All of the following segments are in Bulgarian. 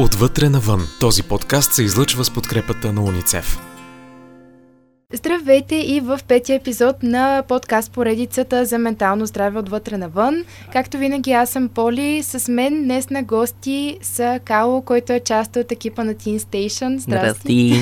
Отвътре навън. Този подкаст се излъчва с подкрепата на УНИЦЕФ. Здравейте и в петия епизод на подкаст поредицата за ментално здраве отвътре навън. Както винаги аз съм Поли, с мен днес на гости са Кало, който е част от екипа на Teen Station. Здрасти!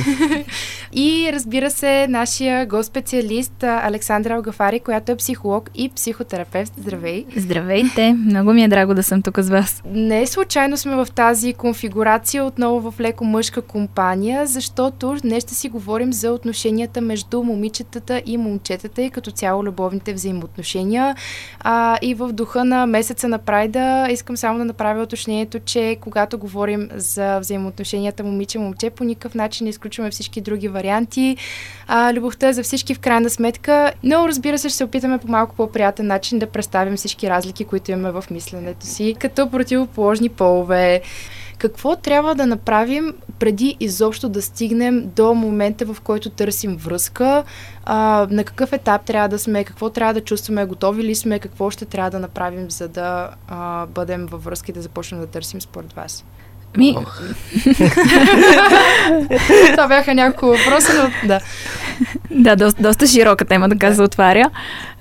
и разбира се, нашия гост-специалист Александра Алгафари, която е психолог и психотерапевт. Здравей! Здравейте! Много ми е драго да съм тук с вас. Не случайно сме в тази конфигурация, отново в леко мъжка компания, защото днес ще си говорим за отношенията между между момичетата и момчетата и като цяло любовните взаимоотношения. А, и в духа на месеца на Прайда искам само да направя уточнението, че когато говорим за взаимоотношенията момиче-момче, по никакъв начин не изключваме всички други варианти. А, любовта е за всички в крайна сметка, но разбира се ще се опитаме по малко по-приятен начин да представим всички разлики, които имаме в мисленето си, като противоположни полове. Какво трябва да направим преди изобщо да стигнем до момента, в който търсим връзка? А, на какъв етап трябва да сме? Какво трябва да чувстваме? Готови ли сме? Какво ще трябва да направим, за да а, бъдем във връзка и да започнем да търсим според вас? Ми... Това бяха няколко въпроса, но да. Да, доста, доста широка тема, така се отваря.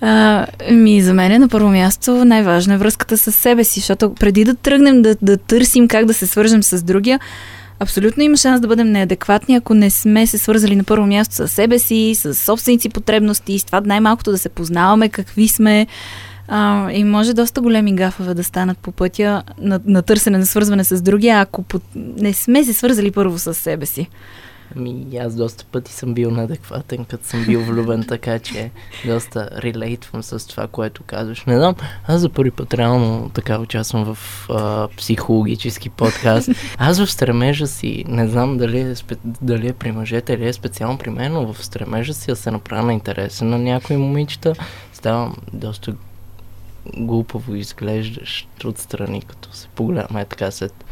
А, ми, за мен е на първо място най-важна е връзката с себе си, защото преди да тръгнем да, да търсим как да се свържем с другия, абсолютно има шанс да бъдем неадекватни, ако не сме се свързали на първо място с себе си, с собственици потребности, с това най-малкото да се познаваме какви сме, а, и може доста големи гафове да станат по пътя на, на търсене, на свързване с другия, ако по, не сме се свързали първо с себе си. Ами, аз доста пъти съм бил неадекватен, като съм бил влюбен, така че доста релейтвам с това, което казваш. Не знам, аз за първи път реално така участвам в а, психологически подкаст. Аз в стремежа си, не знам дали е, спе, дали е при мъжете или е специално при мен, но в стремежа си да се направя на интересен на някои момичета, ставам доста глупаво изглеждаш отстрани, като се погледаме така след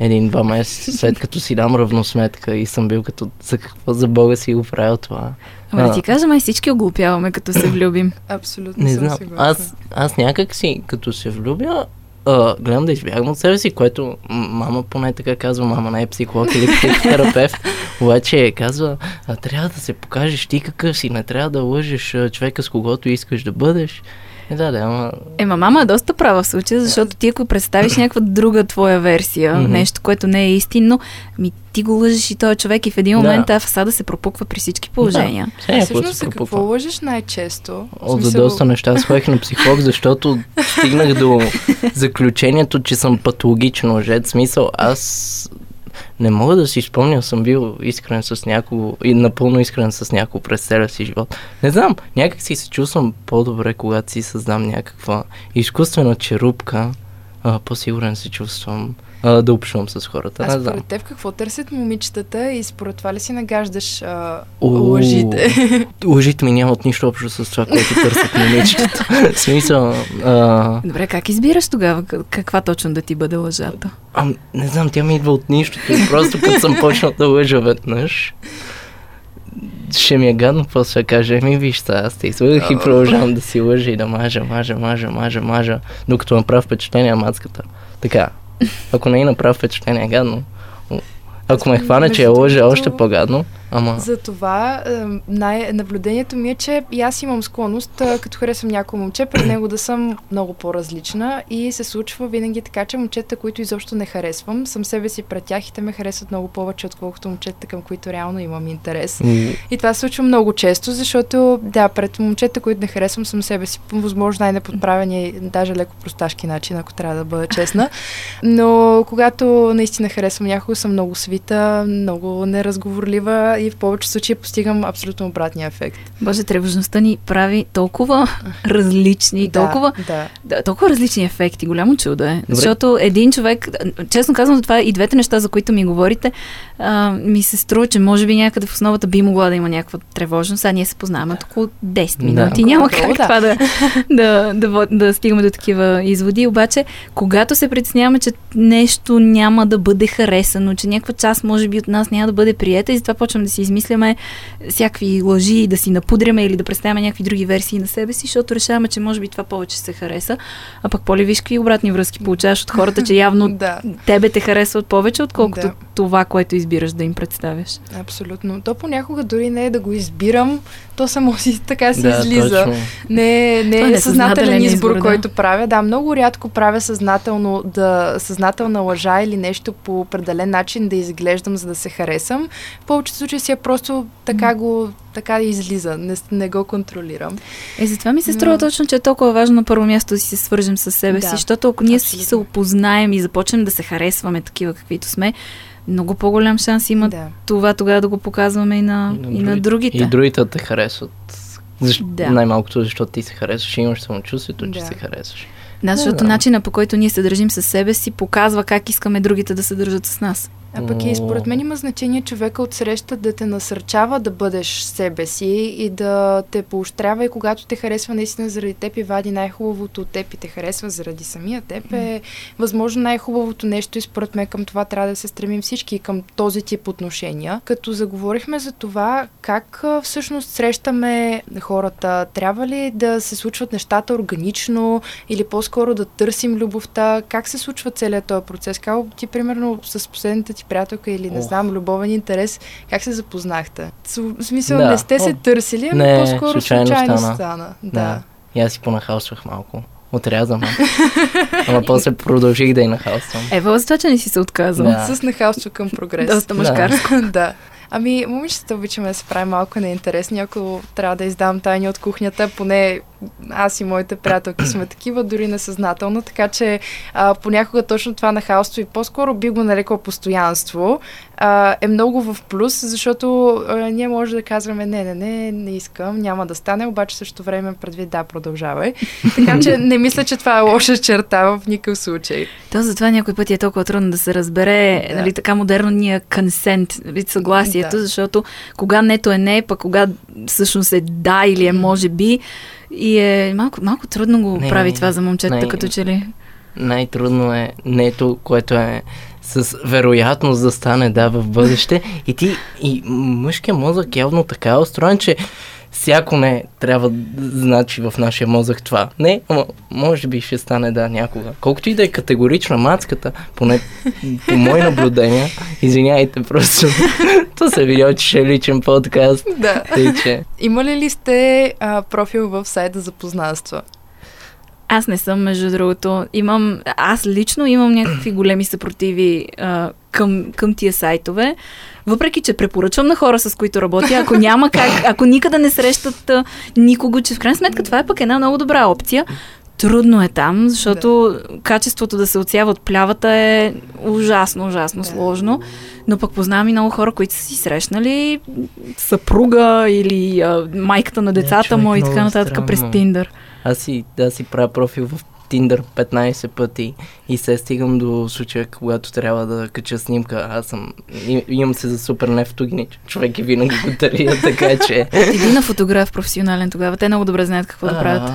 един-два месеца, след като си дам равносметка и съм бил като за какво за Бога си го правил това. Ама да ти кажа, май всички оглупяваме, като се влюбим. Абсолютно. Не знам. Аз, аз някак си, като се влюбя, а, гледам да избягам от себе си, което мама поне така казва, мама не е психолог или психотерапевт, обаче казва, а, трябва да се покажеш ти какъв си, не трябва да лъжеш човека с когото искаш да бъдеш. Е, да, да, ама... Ема мама е доста права в случая, защото ти ако представиш някаква друга твоя версия, mm-hmm. нещо, което не е истинно, ми ти го лъжеш и този човек и в един момент да. тази фасада се пропуква при всички положения. Да. Е, всъщност какво лъжеш най-често? От смисъл... доста неща сходих на психолог, защото стигнах до заключението, че съм патологичен лъжец. Смисъл, аз не мога да си спомня, съм бил искрен с някого и напълно искрен с някого през целия си живот. Не знам, някак си се чувствам по-добре, когато си създам някаква изкуствена черупка, а, по-сигурен се чувствам а, да общувам с хората. А според теб какво търсят момичетата и според това ли си нагаждаш а, лъжите? Лъжите ми нямат нищо общо с това, което търсят момичетата. смисъл... А... Добре, как избираш тогава каква точно да ти бъде лъжата? А, не знам, тя ми идва от нищото. Просто като съм почнал да лъжа веднъж, ще ми е гадно после да каже, ми виж сега, аз те излъгах и продължавам да си лъжа и да мажа, мажа, мажа, мажа, мажа, докато направя впечатление мацката. Така, ако не е направи впечатление гадно, ако ме хване, че е лъжа, още по-гадно. Ама... За това най- наблюдението ми е, че и аз имам склонност, като харесвам някой момче, пред него да съм много по-различна и се случва винаги така, че момчета, които изобщо не харесвам, съм себе си пред тях и те ме харесват много повече, отколкото момчета, към които реално имам интерес. Mm. И това се случва много често, защото да, пред момчета, които не харесвам, съм себе си възможно най-неподправения и даже леко просташки начин, ако трябва да бъда честна. Но когато наистина харесвам някого, съм много свита, много неразговорлива и в повече случаи постигам абсолютно обратния ефект. Боже, тревожността ни прави толкова различни, да, толкова, да. Да, толкова различни ефекти. Голямо чудо е. Добре. Защото един човек, честно казвам, това и двете неща, за които ми говорите, а, ми се струва, че може би някъде в основата би могла да има някаква тревожност. А ние се познаваме около 10 минути. Да. Няма как да. това да, да, да, да стигаме до такива изводи. Обаче, когато се притесняваме, че нещо няма да бъде харесано, че някаква част може би от нас няма да бъде приета и затова почваме да да си измисляме всякакви лъжи, да си напудряме или да представяме някакви други версии на себе си, защото решаваме, че може би това повече се хареса. А пък Поли, виж какви обратни връзки получаваш от хората, че явно Да. тебе те харесват повече, отколкото Да. Това, което избираш да им представяш. Абсолютно. То понякога дори не е да го избирам, то само си така си Да, излиза. точно. Не, не е не е съзнателен избор, избор, да. който правя. Да, много рядко правя съзнателно да, съзнателна лъжа или нещо по определен начин да изглеждам, за да се харесам. В повечето случаи си е просто така го така излиза, не, не го контролирам. Е, затова ми се струва Но- точно, че е толкова важно на първо място да си се свържем с себе Да, си, защото ако ние си се опознаем и започнем да се харесваме такива каквито сме, много по-голям шанс има Да. това тогава да го показваме и на, и на другите. И другите те харесват. Защо, Да. Най-малкото, защото ти се харесваш и имаш самочувствието, че Да. се харесваш. Да, защото Да. начина по който ние се държим със себе си показва как искаме другите да се държат с нас. А пък и според мен има значение човека от среща да те насърчава да бъдеш себе си и да те поощрява и когато те харесва наистина заради теб и вади най-хубавото от теб и те харесва заради самия теб е възможно най-хубавото нещо и според мен към това трябва да се стремим всички към този тип отношения. Като заговорихме за това как всъщност срещаме хората, трябва ли да се случват нещата органично или по-скоро да търсим любовта, как се случва целият този процес? Как ти примерно с последната ти приятелка или не знам, любовен интерес, как се запознахте? В смисъл, Да. не сте се търсили, ами не, по-скоро случайно случайно, стана. стана. Да. Да. И аз си понахалствах малко. Отрязаме. Ама после продължих да и нахалствам. Ева, за това, че не си се отказал. Да. С нахалство към прогрес. Доста мъжкарско. да. Ами, момичета обичаме да се прави малко неинтересни, ако трябва да издам тайни от кухнята, поне аз и моите приятелки сме такива, дори несъзнателно, така че а, понякога точно това нахалство и по-скоро би го нарекла постоянство, а, е много в плюс, защото а, ние може да казваме не, не, не, не искам, няма да стане, обаче също време предвид да, продължавай. Така че не мисля, че това е лоша черта в никакъв случай. То затова някой път е толкова трудно да се разбере, Да. нали, така модерно ния консент, нали, съгласието, Да. защото кога нето е не, пък кога всъщност е да или е може би. И е малко, малко трудно го Не, прави това за момчетата, не. като че ли. Най-трудно е нето, което е с вероятност да стане да в бъдеще. И ти, и мъжкият мозък явно така е устроен, че всяко не трябва да значи в нашия мозък това. Не, ама може би ще стане да някога. Колкото и да е категорична мацката, поне по мои наблюдения, извиняйте просто, то се видя, че ще е личен подкаст. Да. Тъй, че Имали ли сте а, профил в сайта за познанства? Аз не съм, между другото. Имам, аз лично имам някакви големи съпротиви а, към, към тия сайтове. Въпреки, че препоръчвам на хора, с които работя, ако няма как, ако никъде не срещат а, никого, че в крайна сметка това е пък една много добра опция. Трудно е там, защото качеството да се отсява от плявата е ужасно, ужасно Да. сложно. Но пък познавам и много хора, които са си срещнали съпруга или а, майката на децата му и така нататък през странно. Тиндър. аз си, да си правя профил в Tinder 15 пъти и се стигам до случая, когато трябва да кача снимка. Аз съм, и- имам се за супер нефотогеничен човек и винаги го така че... Иди на фотограф професионален тогава. Те много добре знаят какво да правят.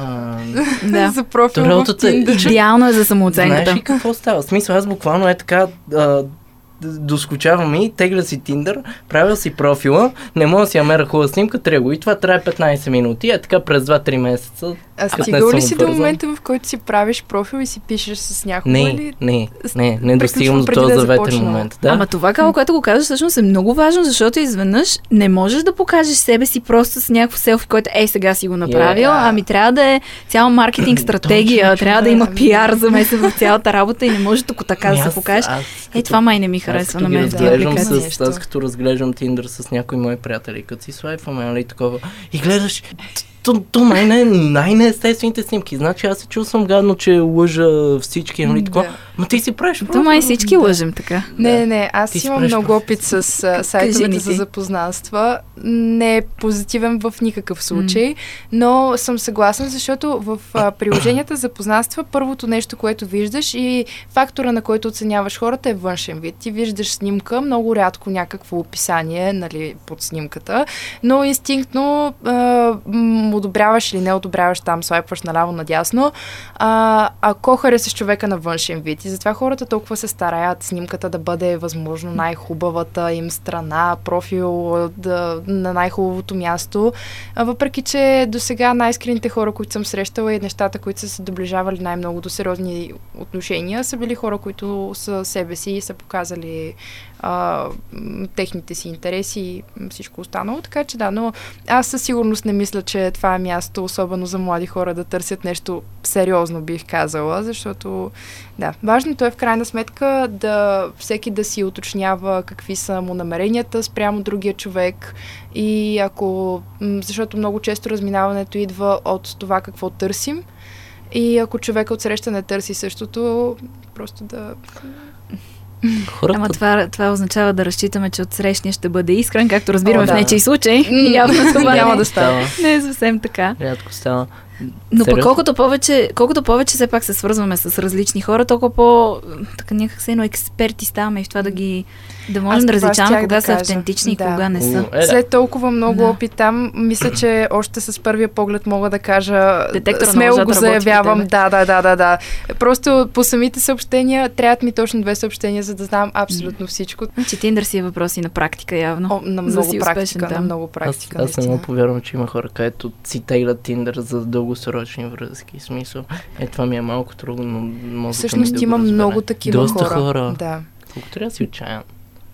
А, Да. за профил То в работата е-. Идеално е за Знаеш самооценката. ли какво става? В смисъл, аз буквално е така... А, доскочавам и тегля си Тиндър, правя си профила, не мога да си намеря хубава снимка, трябва. И това трябва 15 минути. Е така през 2-3 месеца. А стигал ли си до момента, в който си правиш профил и си пишеш с някого Не, или... не, с- не, не достигам до този да е заветен момент. Да. Ама това, Кало, което го казваш, всъщност е много важно, защото изведнъж не можеш да покажеш себе си просто с някакво селфи, което ей сега си го направил, Yeah. ами трябва да е цяла маркетинг стратегия, трябва да има пиар замесен в цялата работа и не може тук така да се покажеш. аз Е, това май не ми харесва на мен с, аз като разглеждам Тиндър с някои мои приятели, като си свайпваме, нали, такова, и гледаш, то, то най- не, най-неестествените снимки. Значи аз се чувствам гадно, че лъжа всички, нали, такова. Да. Ма ти си правиш То май профил. всички лъжем така. Не, Да. не, не, аз Ти си имам много опит с а, сайтовете за запознанства. Не е позитивен в никакъв случай, но съм съгласна, защото в а, приложенията за запознанства първото нещо, което виждаш и фактора, на който оценяваш хората е външен вид. Ти виждаш снимка, много рядко някакво описание нали, под снимката, но инстинктно а, одобряваш или не одобряваш там, свайпваш наляво надясно, а, ако харесаш човека на външен вид. И затова хората толкова се стараят снимката да бъде възможно най-хубавата им страна, профил да, на най-хубавото място. А, въпреки, че до сега най-искрените хора, които съм срещала и нещата, които са се доближавали най-много до сериозни отношения, са били хора, които са себе си и са показали а, техните си интереси и всичко останало. Така че да, но аз със сигурност не мисля, че това е място, особено за млади хора, да търсят нещо сериозно, бих казала, защото да, важното е в крайна сметка да всеки да си уточнява какви са му намеренията спрямо другия човек и ако, защото много често разминаването идва от това какво търсим и ако човека от среща не търси същото, просто да Хората... Ама това, това означава да разчитаме, че от срещния ще бъде искрен, както разбираме О, да. в нечи случай. Явно това няма да става. Не е съвсем така. Рядко става. Но пък колкото повече, колкото повече все пак се свързваме с различни хора, толкова по така някак се едно експерти ставаме и в това да ги да можем да различаваме кога да са автентични и кога не са. Е, да. След толкова много да. опит там, мисля, че още с първия поглед мога да кажа Детектор смело го да заявявам. Да, да, да, да, да. Просто по самите съобщения трябват ми точно две съобщения, за да знам абсолютно всичко. Значи Тиндър си е въпроси на практика явно. О, на много практика, на много практика. Аз, аз не повярвам, че има хора, където си теглят Тиндър за да дългосрочни връзки. Смисъл, е, това ми е малко трудно, но Всъщност да има много такива Доста хора. хора. Да. Колко трябва да си отчаян.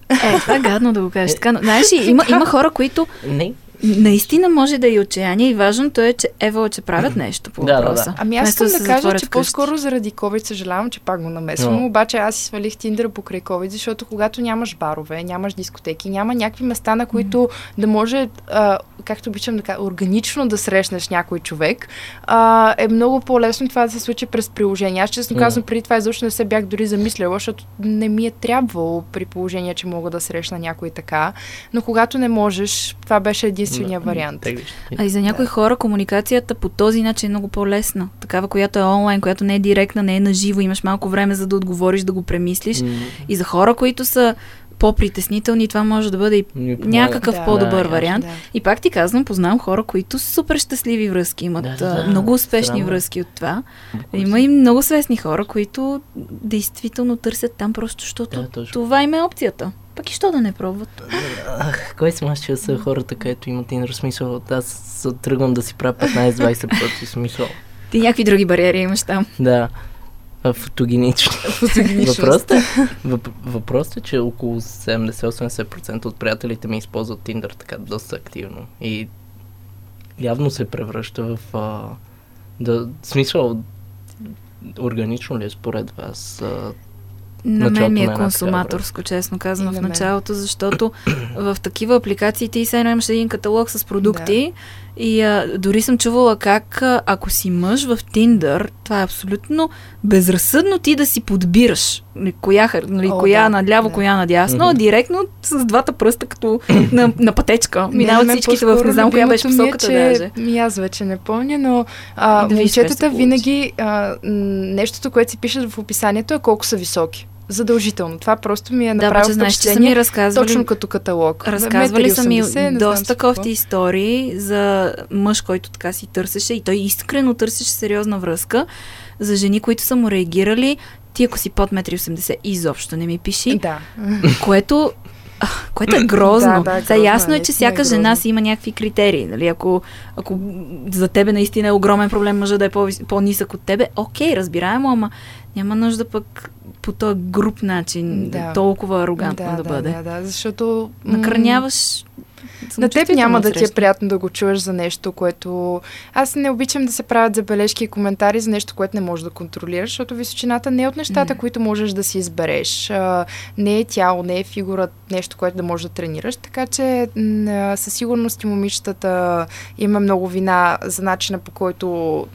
Е, това е гадно да го кажеш. Така, знаеш, има, има хора, които не, Наистина може да е и отчаяние и важното е, че ева, че правят нещо по въпроса. Да, да, Ами аз искам да, да кажа, че по-скоро заради COVID съжалявам, че пак го намесвам, Но. обаче аз си свалих Тиндър покрай COVID, защото когато нямаш барове, нямаш дискотеки, няма някакви места, на които mm. да може, а, както обичам да кажа, органично да срещнеш някой човек, а, е много по-лесно това да се случи през приложение. Аз честно mm. казвам, преди това изобщо не се бях дори замисляла, защото не ми е трябвало при положение, че мога да срещна някой така. Но когато не можеш, това беше един единствения вариант. А и за някои да. хора комуникацията по този начин е много по-лесна. Такава, която е онлайн, която не е директна, не е наживо, имаш малко време за да отговориш, да го премислиш. Mm. И за хора, които са по-притеснителни, това може да бъде и някакъв да, по-добър да, вариант. Да. И пак ти казвам, познавам хора, които са супер щастливи връзки, имат да, да, много успешни странно. връзки от това. Буквально. Има и много свестни хора, които действително търсят там просто, защото да, това им е опцията. Пък и що да не пробват? Ах, кой че са хората, където имат инър смисъл? Аз тръгвам да си правя 15-20 пъти смисъл. Ти някакви други бариери имаш там. Да. Фотогенични. Въпросът е, въпросът е, че около 70-80% от приятелите ми използват Tinder така доста активно. И явно се превръща в... А, да, смисъл, органично ли е според вас а, на мен ми е консуматорско, честно казвам, в началото, защото в такива апликации ти сега имаш един каталог с продукти да. и а, дори съм чувала как ако си мъж в Тиндър, това е абсолютно безразсъдно ти да си подбираш нали, коя, нали, О, коя да, наляво, да. коя надясно, mm-hmm. директно с двата пръста като на, на пътечка. Минават всичките в не знам коя беше посоката ми е, че, Ми аз вече не помня, но а, да момчетата винаги а, нещото, което си пишат в описанието е колко са високи задължително. Това просто ми е направило да, знаеш, че са ми разказвали, точно като каталог. Разказвали са ми доста кофти истории за мъж, който така си търсеше и той искрено търсеше сериозна връзка за жени, които са му реагирали ти ако си под 1,80 изобщо не ми пиши. Да. Което което е грозно. да, да, Та, ясно е, че всяка е жена си има някакви критерии. Нали? Ако, ако за тебе наистина е огромен проблем мъжа да е по- по-нисък от тебе, окей, разбираемо, ама няма нужда пък по този груп начин да. толкова арогантно да, да, да бъде. Да, да, защото... Накърняваш на теб няма да ти е приятно да го чуеш за нещо, което... Аз не обичам да се правят забележки и коментари за нещо, което не можеш да контролираш, защото височината не е от нещата, mm. които можеш да си избереш. Не е тяло, не е фигура, нещо, което да можеш да тренираш. Така че със сигурност и момичетата има много вина за начина по който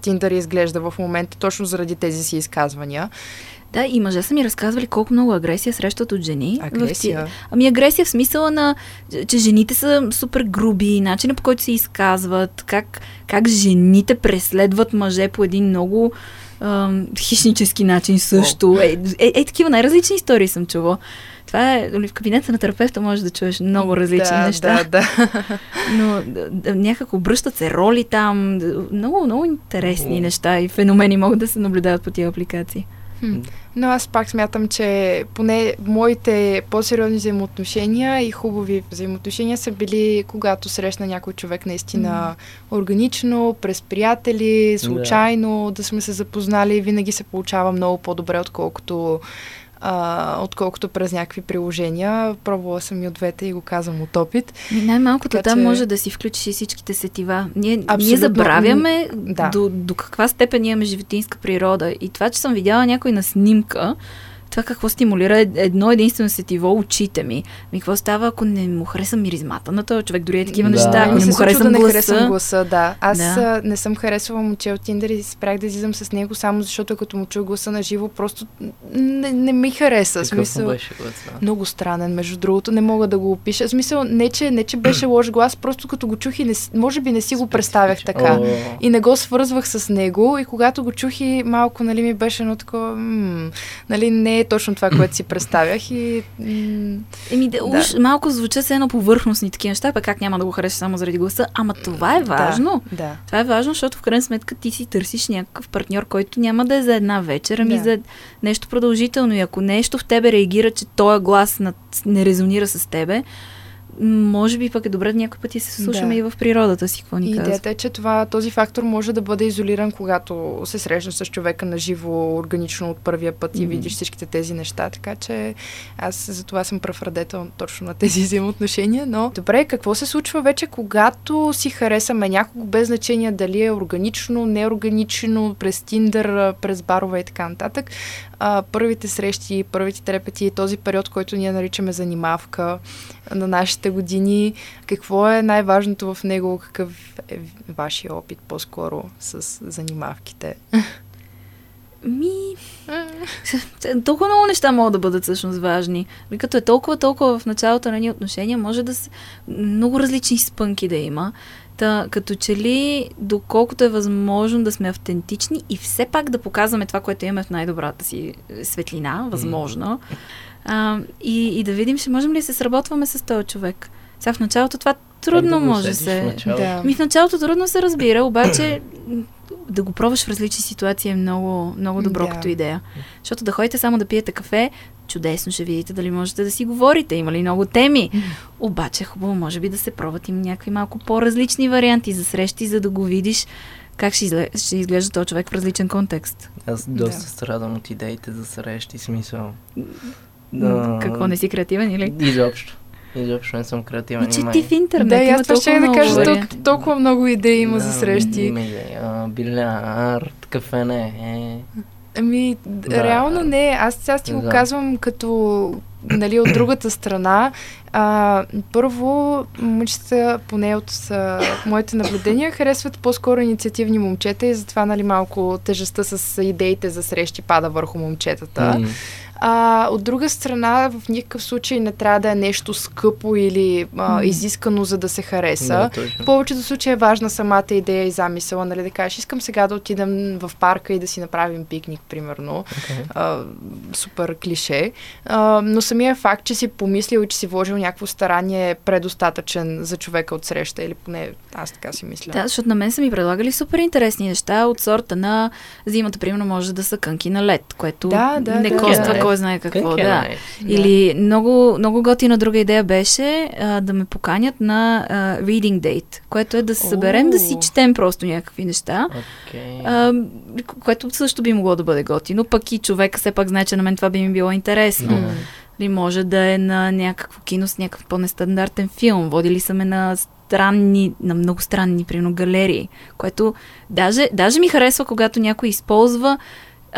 Тиндър изглежда в момента, точно заради тези си изказвания. Да, и мъже са ми разказвали колко много агресия срещат от жени. Агресия? В... Ами агресия в смисъла на, че жените са супер груби, начина по който се изказват, как, как жените преследват мъже по един много ам, хищнически начин също. Е, е, е, такива най-различни истории съм чувала. Това е, нали, в кабинета на терапевта можеш да чуеш много различни да, неща. Да, да. Но да, някак обръщат се роли там. Много, много интересни неща и феномени могат да се наблюдават по тия апликации. Но аз пак смятам, че поне моите по-сериозни взаимоотношения и хубави взаимоотношения са били, когато срещна някой човек наистина органично, през приятели, случайно, да. да сме се запознали. Винаги се получава много по-добре, отколкото а, отколкото през някакви приложения. Пробвала съм и от двете и го казвам от опит. Ми най-малкото там че- може да си включиш и всичките сетива. Ние, ние забравяме Да. до, до каква степен имаме животинска природа. И това, че съм видяла някой на снимка, това какво стимулира е едно единствено сетиво очите ми. Ми какво става, ако не му хареса миризмата на този човек, дори е такива Да. неща, ако не му харесам да не гласа. харесам гласа, да. Аз Да. не съм харесвала момче от Тиндър и спрях да излизам с него само защото като му чуя гласа на живо, просто не, не ми хареса. Какъв смисъл, беше гласа? много странен, между другото, не мога да го опиша. В смисъл, не че, не, че беше лош глас, просто като го чух и не, може би не си го представях така. О, И не го свързвах с него и когато го чух и малко, нали, ми беше едно такова, м- нали, не е точно това, което си представях и Еми, да, Да. уж малко звучат се едно повърхностни такива неща, пък как няма да го харесаш само заради гласа. Ама това е важно. Да, да. Това е важно, защото в крайна сметка ти си търсиш някакъв партньор, който няма да е за една вечер, ами Да. за нещо продължително. И ако нещо в тебе реагира, че този глас не резонира с тебе, може би пък е добре да някой пъти се слушаме Да. и в природата си, какво ни И казва. идеята е, че това, този фактор може да бъде изолиран, когато се срещнеш с човека на живо, органично от първия път и Мгм. видиш всичките тези неща. Така че аз за това съм пръв радетел точно на тези взаимоотношения. Но добре, какво се случва вече, когато си харесаме някого, без значение дали е органично, неорганично, през Тиндър, през барове и така нататък. А, първите срещи, първите трепети, този период, който ние наричаме занимавка на нашите години, какво е най-важното в него? Какъв е вашия опит по-скоро с занимавките? Ми, толкова много неща могат да бъдат всъщност важни. Като е толкова, толкова в началото на ни отношения, може да се много различни спънки да има. Та, като че ли, доколкото е възможно да сме автентични и все пак да показваме това, което имаме в най-добрата си е, светлина, възможно. А, и, и да видим, ще можем ли да се сработваме с този човек. Сега в началото това трудно Как да може да усетиш в се... началото? Ми в началото трудно се разбира, обаче да го пробваш в различни ситуации е много, много добро Да. като идея. Защото да ходите само да пиете кафе, чудесно ще видите дали можете да си говорите. Има ли много теми? Обаче хубаво, може би да се пробват им някакви малко по-различни варианти за срещи, за да го видиш как ще, изглежда, ще изглежда този човек в различен контекст. Аз доста Да. страдам от идеите за срещи, смисъл. М, Какво не си креативен или? Изобщо. Изобщо не съм креативен. Че има ти в интернет да, аз това толкова ще да кажа, варианти. толкова, много идеи има за Да, срещи. Има идеи. А, Билярд, кафене. Е. Ами, Да. реално не. Аз сега ти го Да. казвам като нали, от другата страна. А, първо, момичета, поне от а, моите наблюдения, харесват по-скоро инициативни момчета и затова нали, малко тежестта с идеите за срещи пада върху момчетата. М, А, от друга страна, в никакъв случай не трябва да е нещо скъпо или а, изискано, за да се хареса. Да, точно. В повечето случаи е важна самата идея и замисъла, нали, да кажеш, искам сега да отидем в парка и да си направим пикник, примерно. Okay. А, супер клише. А, но самия факт, че си помислил и че си вложил някакво старание е предостатъчен за човека от среща, или поне аз така си мисля. Да, защото на мен са ми предлагали супер интересни неща от сорта на зимата, примерно, може да са кънки на лед, което Да, да, не да, коства да. Кой знае какво. Как е, да. Да. Или много, много готина друга идея беше а, да ме поканят на а, reading date, което е да се съберем да си четем просто някакви неща. Окей. А, което също би могло да бъде готино, пък и човека все пак знае, че на мен това би ми било интересно. Или може да е на някакво кино с някакъв по-нестандартен филм. Водили са ме на странни, на много странни, примерно, галерии, което даже, даже ми харесва, когато някой използва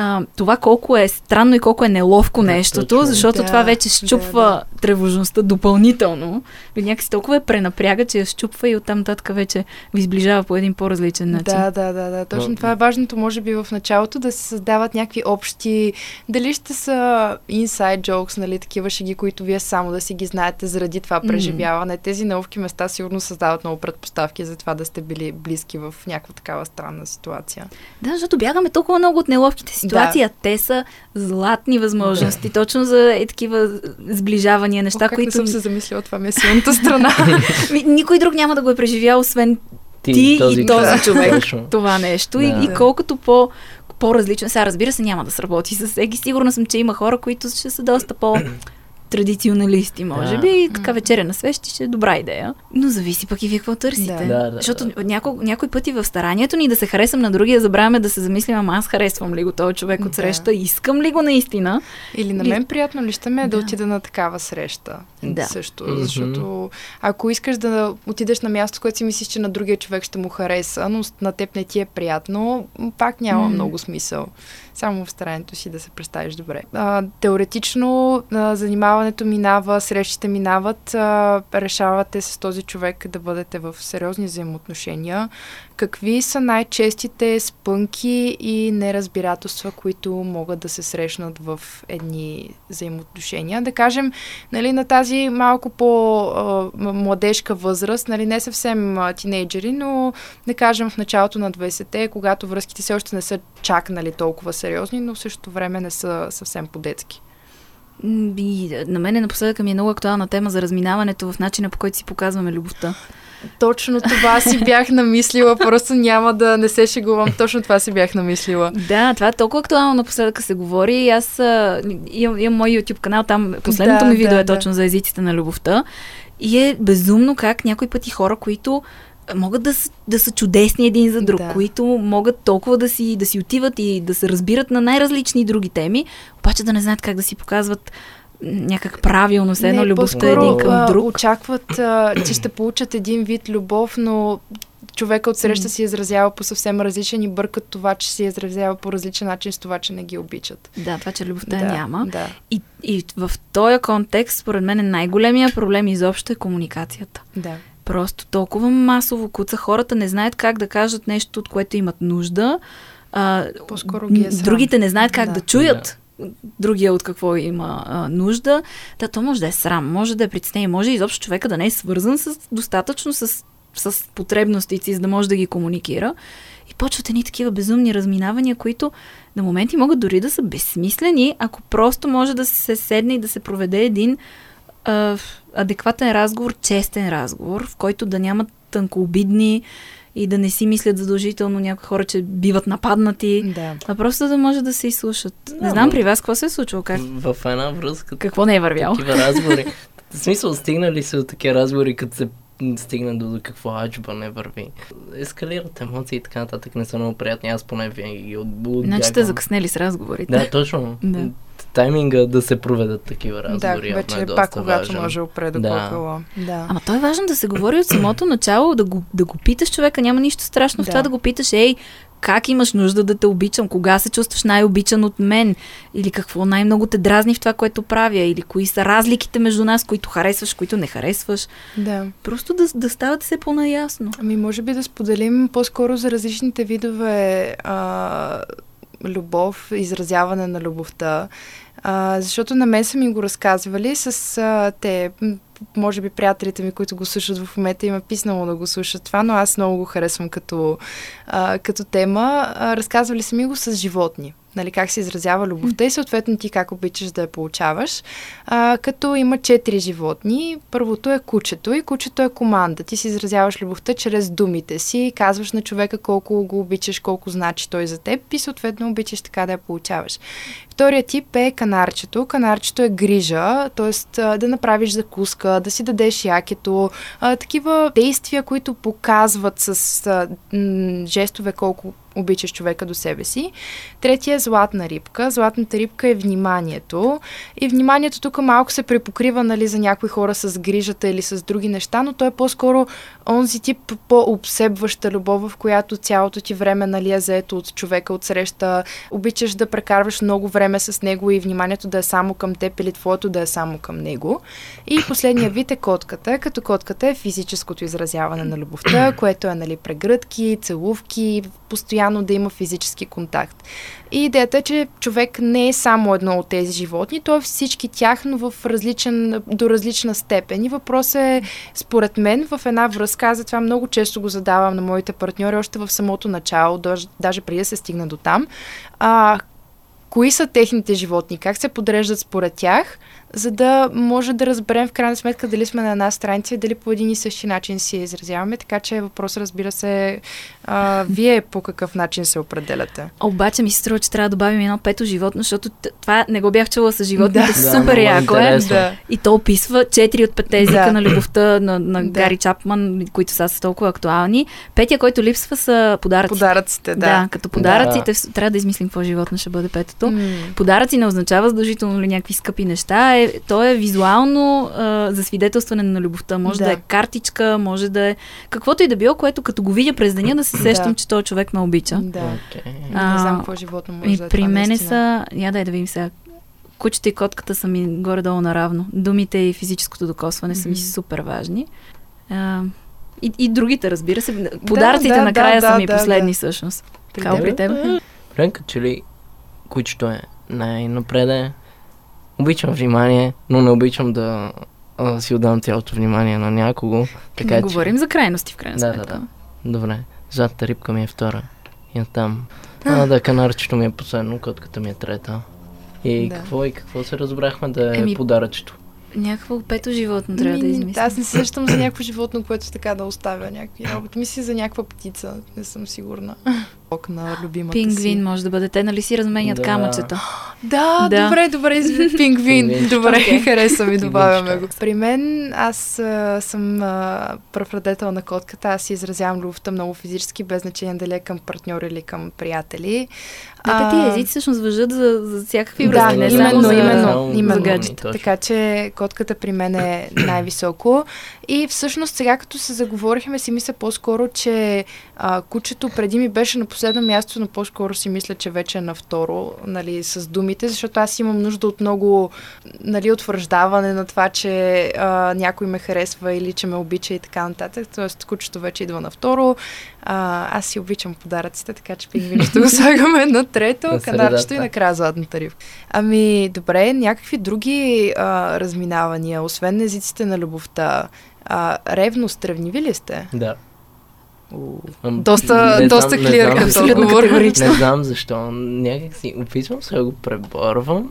а, това колко е странно и колко е неловко Да, нещото, точно. защото Да, това вече да, щупва тревожността допълнително, или някакси толкова е пренапряга, че я щупва и оттам татка вече ви сближава по един по-различен начин. Да, да, да, да. Точно Но... това е важното, може би в началото да се създават някакви общи, дали ще са inside jokes, нали, такива шеги, които вие само да си ги знаете заради това преживяване. Mm. Тези неловки места сигурно създават много предпоставки за това да сте били близки в някаква такава странна ситуация. Да, защото бягаме толкова много от неловките ситуации, да. те са златни възможности, да. точно за е такива сближавания, неща, О, как които... не съм се замислила, това ми е силната страна. Никой друг няма да го е преживял, освен ти, ти този и този човек. човек. това нещо. Да. И, и колкото по по-различно. Сега, разбира се, няма да сработи с всеки. Сигурна съм, че има хора, които ще са доста по традиционалисти, може да. би. И така вечеря на свещи ще е добра идея. Но зависи пък и вие какво търсите. Да. Да, да, Защото да. Няко, някой пъти в старанието ни да се харесам на другия, забравяме да се замислим, ама аз харесвам ли го този човек от среща, да. искам ли го наистина. Или на мен приятно ли ще ме да. да отида на такава среща. Да. Също, mm-hmm. защото ако искаш да отидеш на място, което си мислиш, че на другия човек ще му хареса, но на теб не ти е приятно, пак няма mm-hmm. много смисъл само в старанието си да се представиш добре. А, теоретично а, занимаването минава, срещите минават, решавате с този човек да бъдете в сериозни взаимоотношения. Какви са най-честите спънки и неразбирателства, които могат да се срещнат в едни взаимоотношения? Да кажем, нали, на тази малко по-младежка възраст, нали, не съвсем тинейджери, но да кажем в началото на 20-те, когато връзките все още не са чак нали, толкова сериозни, но в същото време не са съвсем по-детски. И на мен напоследък ми е много актуална тема за разминаването в начина по който си показваме любовта. Точно това си бях намислила, просто няма да не се шегувам, точно това си бях намислила. Да, това е толкова актуално напоследък се говори. Аз а, имам, имам мой YouTube канал, там последното да, ми видео да, е да. точно за езиците на любовта. И е безумно как някои пъти хора, които могат да, да са чудесни един за друг, да. които могат толкова да си, да си отиват и да се разбират на най-различни други теми, обаче да не знаят как да си показват някак правилно, се едно любовта един към друг. Очакват, а, че ще получат един вид любов, но човека от среща си изразява по съвсем различен и бъркат това, че си изразява по различен начин с това, че не ги обичат. Да, това, че любовта да, няма. Да. И, и в този контекст, според мен, е най-големия проблем изобщо е комуникацията. Да. Просто толкова масово куца. Хората не знаят как да кажат нещо, от което имат нужда. А, По-скоро ги е срам. Другите не знаят как да, да чуят да. другия от какво има а, нужда. Да, то може да е срам, може да е притеснение, може изобщо човека да не е свързан с, достатъчно с, с потребностите, за да може да ги комуникира. И почват едни такива безумни разминавания, които на моменти могат дори да са безсмислени, ако просто може да се седне и да се проведе един а, адекватен разговор, честен разговор, в който да няма тънкообидни и да не си мислят задължително някои хора, че биват нападнати, да. а просто да може да се изслушат. Да, не знам при вас какво се е случило. Как? В една връзка. Какво не е вървяло? Такива разговори. В смисъл, стигнали се от такива разговори, като се стигна до какво аджба не върви. Ескалират емоции и така нататък не са много приятни. Аз поне винаги ги отбудявам. Значи сте закъснели с разговорите. Да, точно. Да тайминга да се проведат такива разговори. Да, вече е пак когато важен. може опре да, да. да. Ама то е важно да се говори от самото начало, да го, да го питаш човека. Няма нищо страшно да. в това да го питаш, ей, как имаш нужда да те обичам, кога се чувстваш най-обичан от мен, или какво най-много те дразни в това, което правя, или кои са разликите между нас, които харесваш, които не харесваш. Да. Просто да, да ставате се по-наясно. Ами, може би да споделим по-скоро за различните видове а, любов, изразяване на любовта. А, защото на мен са ми го разказвали с а, те, може би приятелите ми, които го слушат в момента, има писнало да го слушат това, но аз много го харесвам като, а, като тема. А, разказвали са ми го с животни нали, как се изразява любовта и съответно ти как обичаш да я получаваш. А, като има четири животни. Първото е кучето и кучето е команда. Ти си изразяваш любовта чрез думите си, казваш на човека колко го обичаш, колко значи той за теб и съответно обичаш така да я получаваш. Втория тип е канарчето. Канарчето е грижа, т.е. да направиш закуска, да си дадеш якето, такива действия, които показват с жестове колко обичаш човека до себе си. Третия е златна рибка. Златната рибка е вниманието. И вниманието тук малко се препокрива нали, за някои хора с грижата или с други неща, но то е по-скоро онзи тип по-обсебваща любов, в която цялото ти време нали, е заето от човека от среща. Обичаш да прекарваш много време време с него и вниманието да е само към теб или твоето да е само към него. И последния вид е котката, като котката е физическото изразяване на любовта, което е нали, прегръдки, целувки, постоянно да има физически контакт. И идеята е, че човек не е само едно от тези животни, то е всички тях, но в различен, до различна степен. И въпросът е, според мен, в една връзка, аз затова много често го задавам на моите партньори, още в самото начало, даже преди да се стигна до там. А, кои са техните животни, как се подреждат според тях, за да може да разберем в крайна сметка дали сме на една страница и дали по един и същи начин си изразяваме. Така че въпрос, разбира се, а, вие по какъв начин се определяте. Обаче ми се струва, че трябва да добавим едно пето животно, защото това не го бях чула с животните. Да, Супер много яко е. Да. И то описва четири от петте езика Да. на любовта на, на Да. Гари Чапман, които са, са толкова актуални. Петия, който липсва, са подаръците. Подаръците, да. Да, като подаръците, да. трябва да измислим какво животно ще бъде петото. М. Подаръци не означава задължително ли някакви скъпи неща. Е, то е визуално а, за свидетелстване на любовта. Може да. Да. е картичка, може да е каквото и да било, което като го видя през деня да се сещам, Да. че този човек ме обича. Да. Окей. Не знам А, какво животно може И да е при това, мене наистина. са, я дай да видим сега, кучета и котката са ми горе-долу наравно. Думите и физическото докосване са ми супер важни. А, и, и другите, разбира се. Подаръците да, накрая да, са ми да, последни да. всъщност. Као при теб? Френка, че ли кучето е най-напреде? Обичам внимание, но не обичам да а, си отдам цялото внимание на някого. Така не че... говорим за крайности, в крайна Да, да, сметка. да. Добре. Задата рибка ми е втора. И там. А, да, канарчето ми е последно, котката ми е трета. И Да. какво и какво се разбрахме да е Еми, подаръчето? Някакво пето животно трябва да Ми, измислим. Аз не се сещам за някакво животно, което така да оставя някакви работи. Мисля за някаква птица, не съм сигурна. Бог на любимата Пингвин си. може да бъде. Те нали си разменят Да. камъчета? Да, Да. добре, добре, пингвин. Добре, Окей. хареса ми, добавяме го. При мен аз а, съм а, на котката. Аз си изразявам любовта много физически, без значение дали е към партньор или към приятели. Да, те А, тия езици всъщност въжат за, за всякакви Да, връзки, не именно, само за, именно, именно. за гаджета. Така че котката при мен е най-високо. И всъщност сега като се заговорихме си мисля по-скоро, че а, кучето преди ми беше на последно място, но по-скоро си мисля, че вече е на второ, нали, с думите, защото аз имам нужда от много, нали, утвърждаване на това, че а, някой ме харесва или че ме обича и така нататък. Тоест кучето вече идва на второ. А, аз си обичам подаръците, така че пингвинчето го слагаме на трето, На канарчето и накрая златната рибка. Ами, добре, някакви други а, разминавания, освен езиците на любовта. А, ревност, ревниви ли сте? Да. Ам, Доста, не доста знам- не клир знам като отговор. Не знам защо. Някак си опитвам се да го преборвам,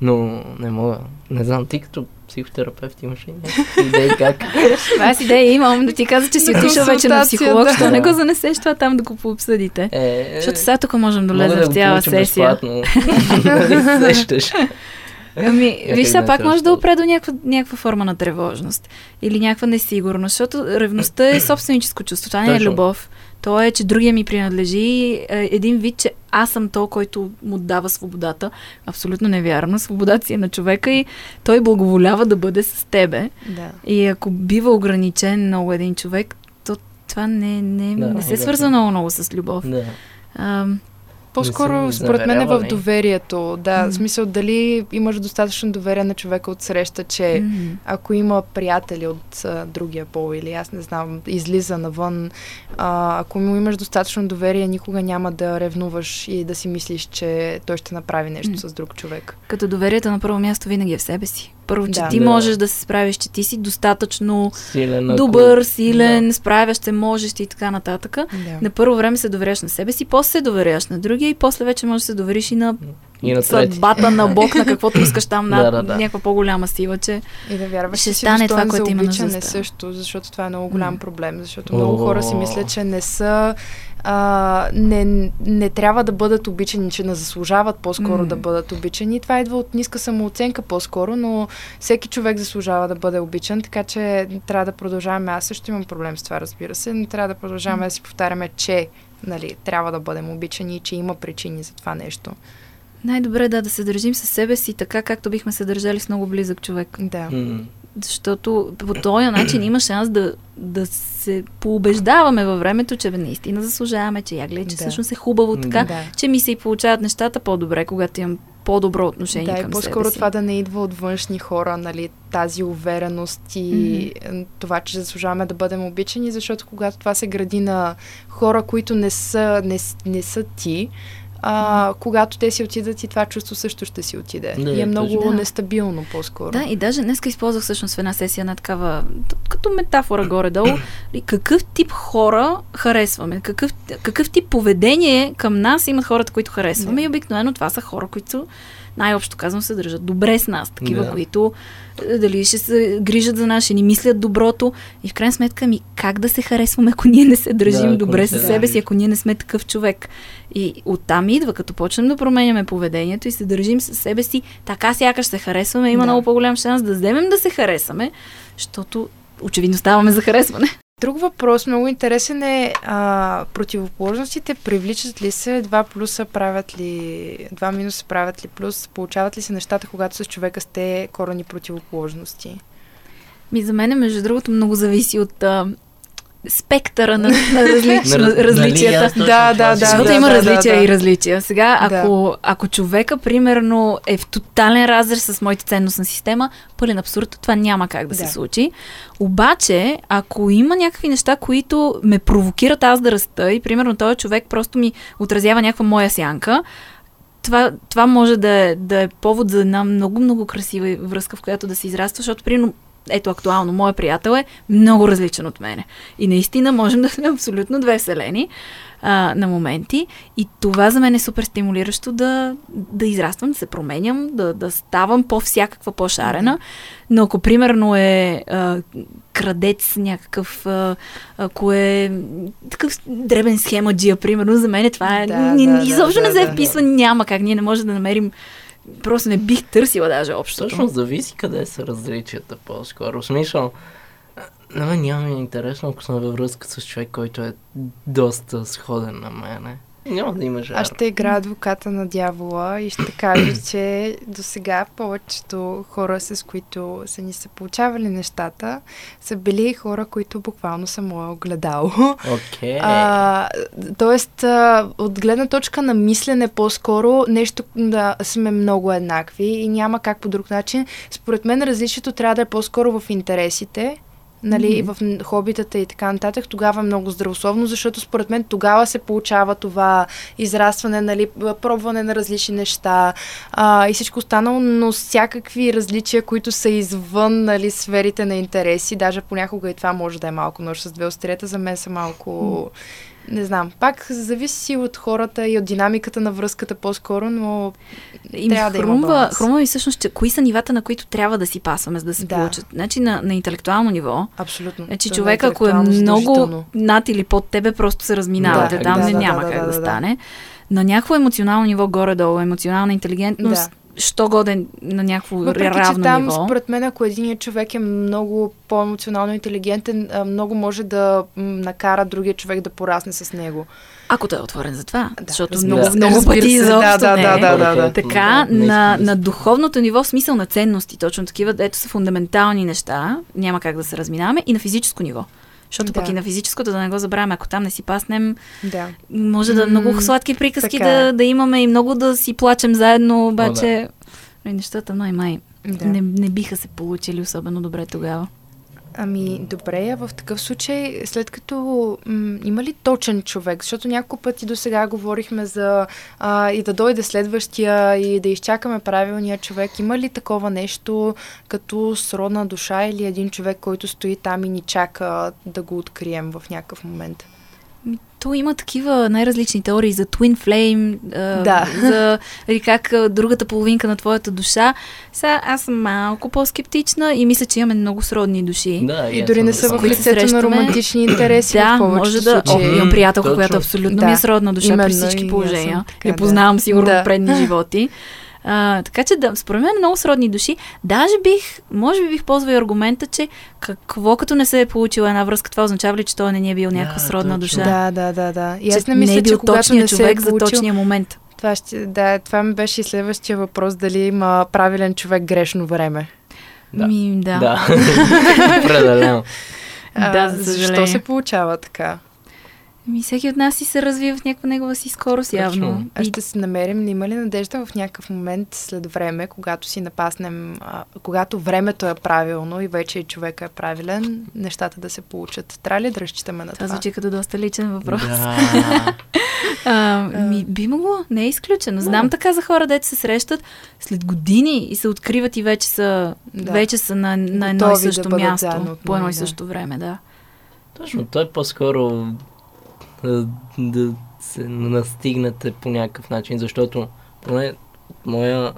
но не мога. Не знам, ти като психотерапевт имаш ли някакви идеи как? Аз идея имам да ти каза, че си отишъл вече на психолог, да. що не го занесеш това там да го пообсъдите. Е, Защото сега тук можем да влезем в цяла сесия. безплатно. Се сещаш? Ами, Някак виж, сега пак може да опре до някаква, някаква форма на тревожност или някаква несигурност, защото ревността е собственическо чувство, това не е любов. То е, че другия ми принадлежи е, един вид, че аз съм то, който му дава свободата. Абсолютно невярно. Свободата си е на човека и той благоволява да бъде с тебе. Да. И ако бива ограничен много един човек, то това не, не, Да, не се е свързва верно. много, много с любов. Да. А, По-скоро, според мен е в доверието. Да, М. в смисъл дали имаш достатъчно доверие на човека от среща, че м. ако има приятели от а, другия пол или аз не знам, излиза навън, а, ако му имаш достатъчно доверие, никога няма да ревнуваш и да си мислиш, че той ще направи нещо М. с друг човек. Като доверието на първо място винаги е в себе си. Първо, че Да. ти Да. можеш да се справиш, че ти си достатъчно Силен, ако- добър, силен, справящ се, можеш и така нататък. Да. На първо време се доверяш на себе си, после се доверяш на другия и после вече можеш да се довериш и на, И на трети. съдбата на Бог, на каквото искаш там, на Да, да, да. някаква по-голяма сила, че И да вярваш, Ще стане това, достоен което има нужда също, защото това е много голям проблем, защото много хора си мислят, че не са а, не, не трябва да бъдат обичани, че не заслужават по-скоро М. да бъдат обичани. Това идва от ниска самооценка по-скоро, но всеки човек заслужава да бъде обичан, така че трябва да продължаваме. Аз също имам проблем с това, разбира се, но трябва да продължаваме да си повтаряме, че нали, трябва да бъдем обичани и че има причини за това нещо. Най-добре е да, да се държим със себе си така, както бихме се държали с много близък човек. Да. Защото по този начин има шанс да, да се поубеждаваме във времето, че наистина заслужаваме, че я гледай, че Да. всъщност е хубаво така, Да. че ми се и получават нещата по-добре, когато имам по-добро отношение Да, и към по-скоро себе си. това да не идва от външни хора, нали, тази увереност и mm-hmm. това, че заслужаваме да бъдем обичани, защото когато това се гради на хора, които не са, не, не са ти, а, когато те си отидат и това чувство също ще си отиде. Да, и е много. Да. нестабилно по-скоро. Да, и даже днес използвах всъщност в една сесия на такава, като метафора горе-долу, какъв тип хора харесваме, какъв, какъв тип поведение към нас имат хората, които харесваме. Да. И обикновено това са хора, които най-общо казвам се държат добре с нас, такива, Да. които е, дали ще се грижат за нас, ще ни мислят доброто. И в крайна сметка ми как да се харесваме, ако ние не се държим Да, добре не с се себе си, ако ние не сме такъв човек. И оттам идва, като почнем да променяме поведението и се държим с себе си, така сякаш се харесваме, има Да. много по-голям шанс да вземем да се харесаме, защото очевидно ставаме за харесване. Друг въпрос, много интересен е, а, противоположностите привличат ли се, два плюса правят ли, два минуса правят ли плюс, получават ли се нещата, когато с човека сте корени противоположности? Ми за мен, между другото, много зависи от а, спектъра на, на различно, Нали, различията. аз точно Да, да, да, Защото мисля. има да, различия да. и различия. Сега, Да. ако, ако човека, примерно, е в тотален разрез с моята ценностна система, пълен абсурд, това няма как да, Да. се случи. Обаче, ако има някакви неща, които ме провокират аз да раста и, примерно, този човек просто ми отразява някаква моя сянка, това, това може да е, да е повод за една много-много красива връзка, в която да се израства, защото, примерно, ето актуално, моят приятел е много различен от мене. И наистина можем да сме абсолютно две вселени а, на моменти. И това за мен е супер стимулиращо да, да израствам, да се променям, да, да ставам по-всякаква, по-шарена. Но ако примерно е а, крадец някакъв, а, ако е такъв дребен схемаджия, примерно, за мен това е... Да, ни, да, да, изобщо да, не се да. вписва, няма как. Ние не можем да намерим Просто не бих търсила даже общото. Всъщност зависи къде са различията по-скоро. В Смисъл, на мен няма е интересно, ако съм във връзка с човек, който е доста сходен на мене. Няма да има жар. Аз ще играя адвоката на дявола и ще кажа, че до сега повечето хора, с които са ни се получавали нещата, са били хора, които буквално са мое огледало. А, тоест, а, от гледна точка на мислене по-скоро, нещо да сме много еднакви и няма как по друг начин. Според мен различието трябва да е по-скоро в интересите, нали, Мгм. в хобитата и така нататък, тогава е много здравословно, защото според мен тогава се получава това израстване, нали, пробване на различни неща а, и всичко останало, но всякакви различия, които са извън нали, сферите на интереси, даже понякога и това може да е малко нож с две острията, за мен са малко... Не знам, пак зависи от хората и от динамиката на връзката по-скоро, но И ми трябва да има хрумва, баланс. хрумва ми всъщност, че кои са нивата, на които трябва да си пасваме, за да се Да. получат. Значи на, на интелектуално ниво, абсолютно. Значи Това човек, ако е много над или под тебе, просто се разминавате. Да, Там да, не да, няма да, как да, да, да. стане. На някакво емоционално ниво горе-долу, емоционална интелигентност, Да. Що годен на някакво Въпреки, равно че там, ниво. според мен, ако един човек е много по-емоционално интелигентен, много може да накара другия човек да порасне с него. Ако той е отворен за това. Да, защото разбира много, много пъти се, да, изобщо да, не да, е. да, да, да. Така, Да, на, на духовното ниво в смисъл на ценности, точно такива, ето са фундаментални неща, няма как да се разминаваме, и на физическо ниво. Защото Да. пък и на физическото, да не го забравяме, ако там не си паснем, Да. може да много сладки приказки така е. да, да имаме и много да си плачем заедно, обаче нали, нещата май-май да. не, не биха се получили особено добре тогава. Ами, добре, а в такъв случай, след като м- има ли точен човек, защото няколко пъти до сега говорихме за а, и да дойде следващия и да изчакаме правилния човек, има ли такова нещо като сродна душа или един човек, който стои там и ни чака да го открием в някакъв момент? То има такива най-различни теории за Twin Flame, Да. за или как другата половинка на твоята душа. Сега аз съм малко по-скептична и мисля, че имаме много сродни души. Да, И аз дори не са в лицето на романтични интереси да, може да. О, случаи. имам приятелка, Точно. която абсолютно Да. ми е сродна душа Именно, при всички и положения. съм така, Я да. познавам сигурно Да. от предни животи. А, така че да, според мен много сродни души. Даже бих, може би бих ползвал и аргумента, че какво като не се е получила една връзка, това означава ли, че той не ни е бил някаква Да, сродна точно. душа? Да, да, да, да. И Че аз не мисля, не е че бил когато точният не се човек е за получил, точния момент. Това, ще, да, това ми беше и следващия въпрос, дали има правилен човек грешно време. Да. Ми, да. Да. Определено. Да, за защо се получава така? Ми всеки от нас си се развива в някаква негова си скорост, явно. А ще се намерим, има ли надежда в някакъв момент след време, когато си напаснем, а, когато времето е правилно и вече човека е правилен, нещата да се получат? Трябва ли да разчитаме на това? Това звучи като доста личен въпрос. Да. а, ми, би могло, не е изключено. Знам така за хора, дето се срещат след години и се откриват и вече са, Да. вече са на, на едно и Готови да също бъдат място, заедно по едно и да. също време, да. Точно, той по-скоро а, да се настигнете по някакъв начин, защото поне от моя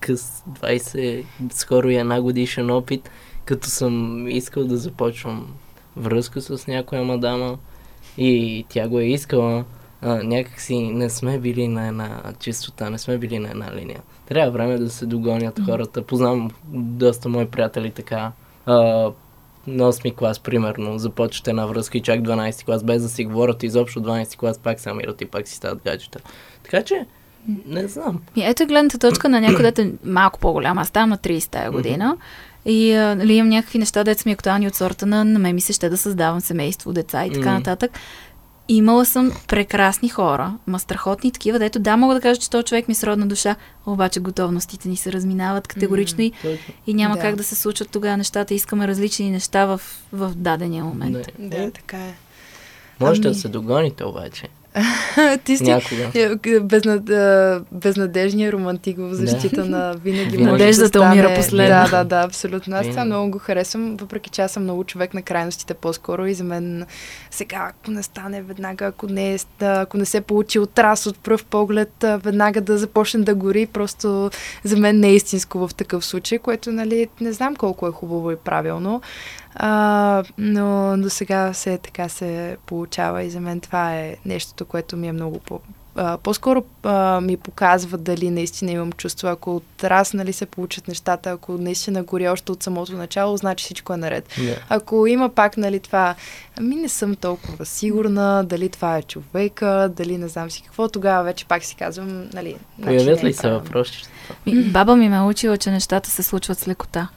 къс 20, скоро и една годишен опит, като съм искал да започвам връзка с някоя мадама и тя го е искала, а, някакси не сме били на една чистота, не сме били на една линия. Трябва време да се догонят хората. Познавам доста мои приятели така. А, на 8 клас, примерно, започвате една връзка и чак 12 клас, без да си говорят изобщо 12 клас, пак се амират и пак си стават гаджета. Така че, не знам. Ми, ето гледната точка на някой, дето е малко по-голяма. Аз ставам на 30 тая година. И а, нали, имам някакви неща, дето са ми актуални от сорта на на мен ми се ще да създавам семейство, деца и така нататък. Имала съм прекрасни хора, ма страхотни такива, дето да, мога да кажа, че този човек ми е с родна душа, обаче готовностите ни се разминават категорично и, Точно. и няма Да. как да се случват тогава нещата. Искаме различни неща в, в дадения момент. Не. Да, така е. Можете Ами- да се догоните обаче. Ти си Някога. е, безнад, а, безнадежния романтик в защита на винаги може Надеждата да стане... умира последна. Да, да, да, абсолютно. Аз това много го харесвам, въпреки че аз съм много човек на крайностите по-скоро и за мен сега, ако не стане веднага, ако не, е- да, ако не се получи от раз от пръв поглед, веднага да започне да гори, просто за мен не е истинско в такъв случай, което, нали, не знам колко е хубаво и правилно. А, но до сега се така се получава и за мен това е нещото, което ми е много по... А, по-скоро а, ми показва дали наистина имам чувство. Ако от раз нали, се получат нещата, ако наистина гори още от самото начало, значи всичко е наред. Да. Ако има пак нали, това, ами не съм толкова сигурна, дали това е човека, дали не знам си какво, тогава вече пак си казвам, нали, значи Появят е ли се въпроси? Ми, баба ми ме е учила, че нещата се случват с лекота.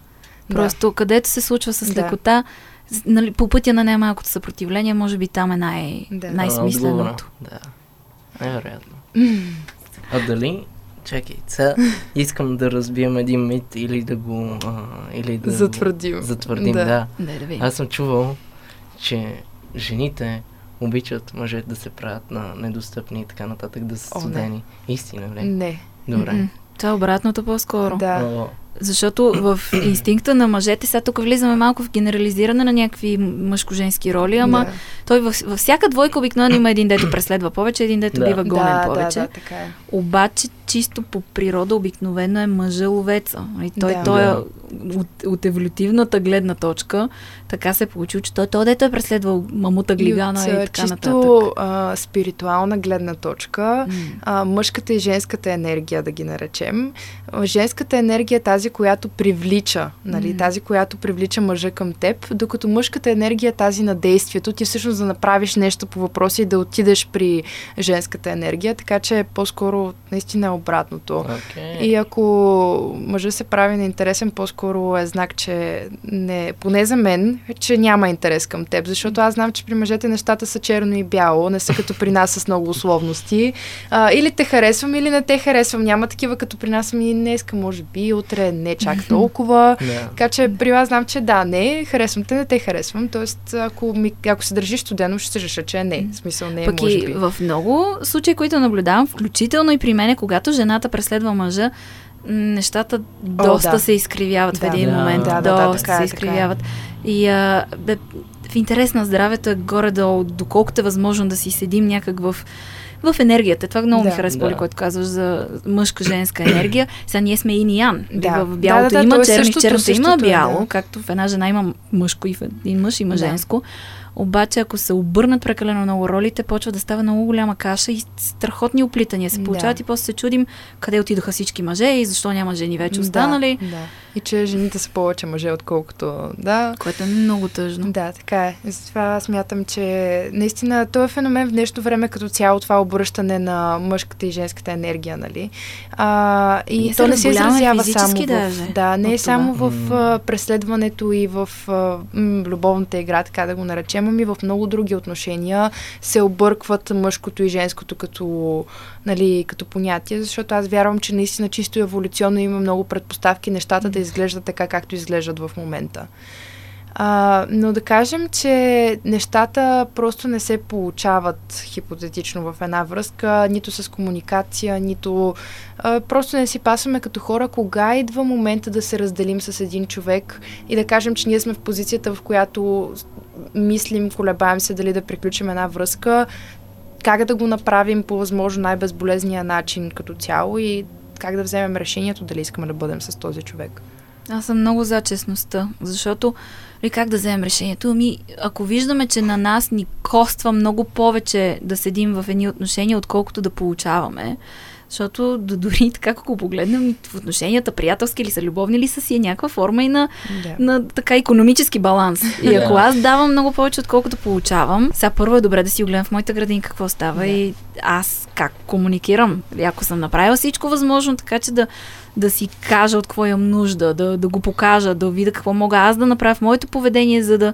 Просто където се случва с Да. лекота, с- нали, по пътя на най-малкото съпротивление, може би там е най- Да. най-смисленото. Да. Невероятно. А дали... Чакай, сега искам да разбием един мит или да го... А, или да Затвърдим. Затвърдим, Да. да. Да, да видим. Аз съм чувал, че жените обичат мъже да се правят на недостъпни и така нататък, да са О, не. студени. Истина ли? Не. Добре. М-м. Това е обратното по-скоро. Да. О, Защото в инстинкта на мъжете, сега тук влизаме малко в генерализиране на някакви мъжко-женски роли, ама да. той във, във всяка двойка обикновено има един, дето преследва повече, един, дето Да. бива гонен да, повече. Да, да, така е. Обаче, чисто по природа, обикновено е мъжа ловеца. И той, Да. той е от, от еволютивната гледна точка, така се е получил, че той, той дето е преследвал мамута глигана и, от, а, така чисто нататък. а, спиритуална гледна точка, а, мъжката и женската енергия, да ги наречем. Женската енергия е тази, която привлича, нали, тази, която привлича мъжа към теб, докато мъжката енергия е тази на действието. Ти всъщност да направиш нещо по въпроса и да отидеш при женската енергия, така че по-скоро наистина е обратното. окей. И ако мъжа се прави неинтересен, по-скоро е знак, че не, поне за мен, че няма интерес към теб, защото аз знам, че при мъжете нещата са черно и бяло, не са като при нас с много условности. А, или те харесвам, или не те харесвам. Няма такива като при нас ми днеска, може би, утре не чак толкова. Да. Така че при вас знам, че да, не, харесвам те, не те харесвам. Тоест, ако, ми, ако се държиш студено, ще се реша, че не. В смисъл не, Пък може би. в много случаи, които наблюдавам, включително и при мене, когато жената преследва мъжа, нещата доста да. се изкривяват в Да. един Да. момент. Да, да, да, доста така е, се така е. изкривяват. И а, бе, в интерес на здравето е горе-долу, доколкото е възможно да си седим някак в в енергията. Това много ми Да. харесва, Да. което казваш за мъжка-женска енергия. Сега ние сме и ян. Да. В бялото Да, да, да, има то е черно, в черното има същото е, бяло, да. както в една жена има мъжко и в един мъж има Да. женско. Обаче, ако се обърнат прекалено много ролите, почва да става много голяма каша и страхотни оплитания се Да. получават и после се чудим къде отидоха всички мъже и защо няма жени вече останали, Да, да. И че жените са повече мъже, отколкото... Да, което е много тъжно. Да, така е. Затова смятам, че наистина този феномен в днешно време като цяло това обръщане на мъжката и женската енергия, нали? А, и Ние то се не се изразява само даже в... Да, не е само това. в преследването и в м, любовната игра, така да го наречем, речем, ами в много други отношения се объркват мъжкото и женското като, нали, като понятие, защото аз вярвам, че наистина чисто еволюционно има много предпоставки нещата да изглеждат така, както изглеждат в момента. А, но да кажем, че нещата просто не се получават хипотетично в една връзка, нито с комуникация, нито а, просто не си пасваме като хора, кога идва момента да се разделим с един човек и да кажем, че ние сме в позицията, в която мислим, колебаем се дали да приключим една връзка, как да го направим по възможно най-безболезния начин като цяло и как да вземем решението дали искаме да бъдем с този човек. Аз съм много за честността, защото ли как да вземем решението? Ами, ако виждаме, че на нас ни коства много повече да седим в едни отношения, отколкото да получаваме, защото дори така, ако го погледнем, в отношенията, приятелски ли са, любовни ли са си, е някаква форма и на, yeah. на така економически баланс. И ако аз давам много повече, отколкото получавам, сега първо е добре да си огледам в моята градина какво става yeah. и аз как комуникирам. Ако съм направила всичко възможно, така че да да си кажа от какво имам нужда, да, да го покажа, да видя какво мога аз да направя в моето поведение, за да,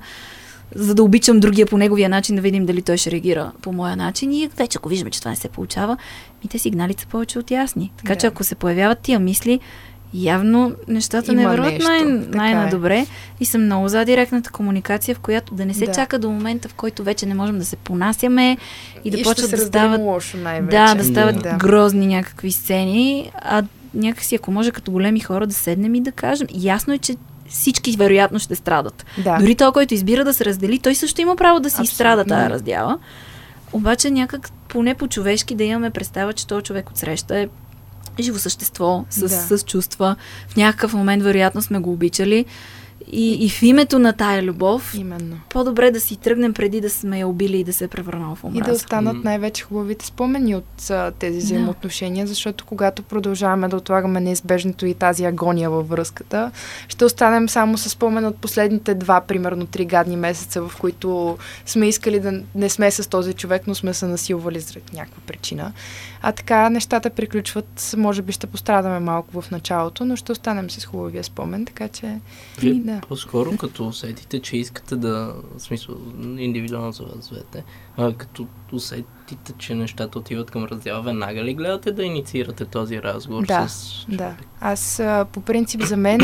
за да обичам другия по неговия начин, да видим дали той ще реагира по моя начин. И вече, ако виждаме, че това не се получава, ми те сигналите са повече от ясни. Така да. че ако се появяват тия мисли, явно нещата Има не върват най- най-надобре. Е. И съм много за директната комуникация, в която да не се да. чака до момента, в който вече не можем да се понасяме и да и почват да стават. Лошо да, да стават да. грозни някакви сцени, а някакси, ако може като големи хора да седнем и да кажем. Ясно е, че всички вероятно ще страдат. Да. Дори той, който избира да се раздели, той също има право да си Абсолютно. изстрада тази раздяла. Обаче някак поне по-човешки да имаме представа, че този човек от среща е живо същество, с, да. с чувства. В някакъв момент вероятно сме го обичали и, и в името на тая любов, Именно. по-добре да си тръгнем преди да сме я убили и да се е превърнала в омраза. И да останат най-вече хубавите спомени от а, тези взаимоотношения, да. защото когато продължаваме да отлагаме неизбежното и тази агония във връзката, ще останем само с спомен от последните два, примерно три гадни месеца, в които сме искали да не сме с този човек, но сме се насилвали заради някаква причина. А така нещата приключват, може би ще пострадаме малко в началото, но ще останем с хубавия спомен, така че... Вие да. по-скоро като усетите, че искате да, в смисъл, индивидуално за вас двете, а, като усетите, че нещата отиват към раздела, веднага ли гледате да инициирате този разговор да, с Да, аз по принцип за мен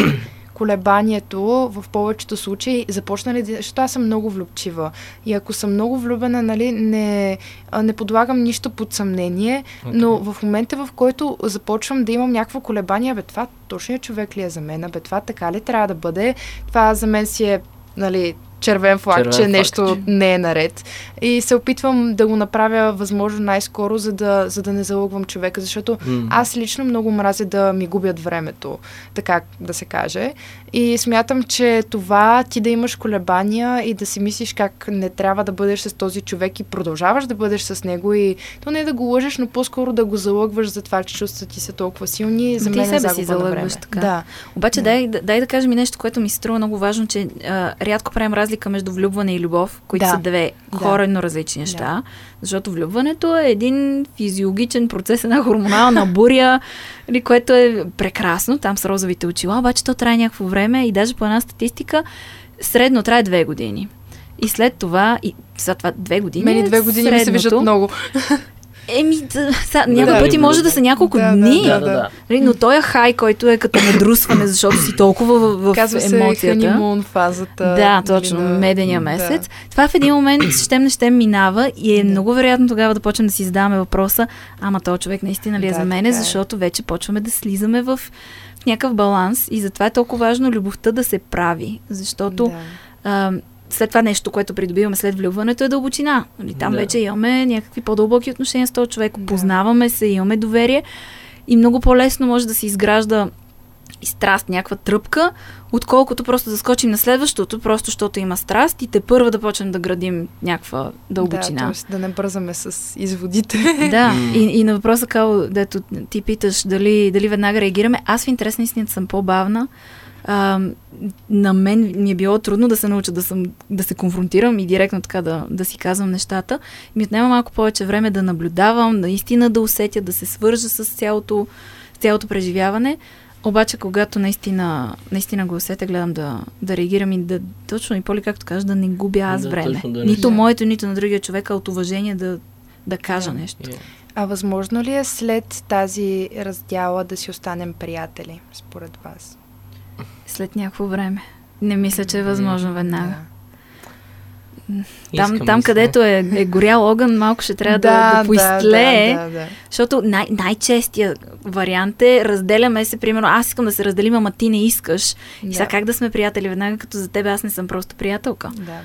колебанието в повечето случаи започна ли, защото аз съм много влюбчива. И ако съм много влюбена, нали, не, не подлагам нищо под съмнение, okay. но в момента, в който започвам да имам някакво колебание, бе, това точният човек ли е за мен, бе, това така ли трябва да бъде, това за мен си е нали, червен флаг, червен че флаг, нещо че... не е наред. И се опитвам да го направя възможно най-скоро, за да, за да не залъгвам човека, защото mm. аз лично много мразя да ми губят времето, така да се каже. И смятам, че това ти да имаш колебания и да си мислиш как не трябва да бъдеш с този човек и продължаваш да бъдеш с него и то не е да го лъжеш, но по-скоро да го залъгваш за това, че чувствата ти са толкова силни. За мен ти е себе си залъгваш така. Да. Обаче да. Дай, дай да кажем и нещо, което ми се струва много важно, че а, рядко правим разлика между влюбване и любов, които да. са две да. коренно различни неща. Да. Защото влюбването е един физиологичен процес, една хормонална буря, или, което е прекрасно, там с розовите очила, обаче то трае някакво време и даже по една статистика средно трае две години. И след това, и след това две години. Мени две години средното, ми се виждат много. Еми, да, са, някой да, пъти може да са няколко да, дни, да, да, да. Нали, но той е хай, който е като надрусване, защото си толкова в, в Казва емоцията. се ханимун фазата. Да, точно, да, медения месец. Да. Това в един момент щем не щем минава и е да. много вероятно тогава да почнем да си задаваме въпроса, ама този човек наистина ли е да, за мене, е. защото вече почваме да слизаме в, в някакъв баланс и затова е толкова важно любовта да се прави, защото да. а, след това нещо, което придобиваме след влюбването е дълбочина. Нали, там да. вече имаме някакви по-дълбоки отношения с този човек, да. познаваме се, имаме доверие и много по-лесно може да се изгражда и страст, някаква тръпка, отколкото просто да скочим на следващото, просто защото има страст и те първа да почнем да градим някаква дълбочина. Да, да не бързаме с изводите. Да, и, и на въпроса, Као, дето ти питаш дали, дали веднага реагираме, аз в интерес на истината съм по-бавна а, на мен ми е било трудно да се науча да, съм, да се конфронтирам и директно така да, да си казвам нещата. Ми отнема малко повече време да наблюдавам, наистина да усетя, да се свържа с цялото, с цялото преживяване. Обаче, когато наистина, наистина го усетя, гледам да, да реагирам и да точно и поли, както кажа, да не губя аз Да, време. да не нито моето, нито на другия човек, а от уважение да, да кажа Да. нещо. Е, А възможно ли е след тази раздяла да си останем приятели, според вас? След някакво време. Не мисля, че е възможно веднага. Там, искам там да където е, е горял огън, малко ще трябва да, да, поизтлее. Да, да, да. Защото най- най-честия вариант е разделяме се, примерно, аз искам да се разделим, ама ти не искаш. И Да. сега как да сме приятели веднага, като за тебе аз не съм просто приятелка. Да.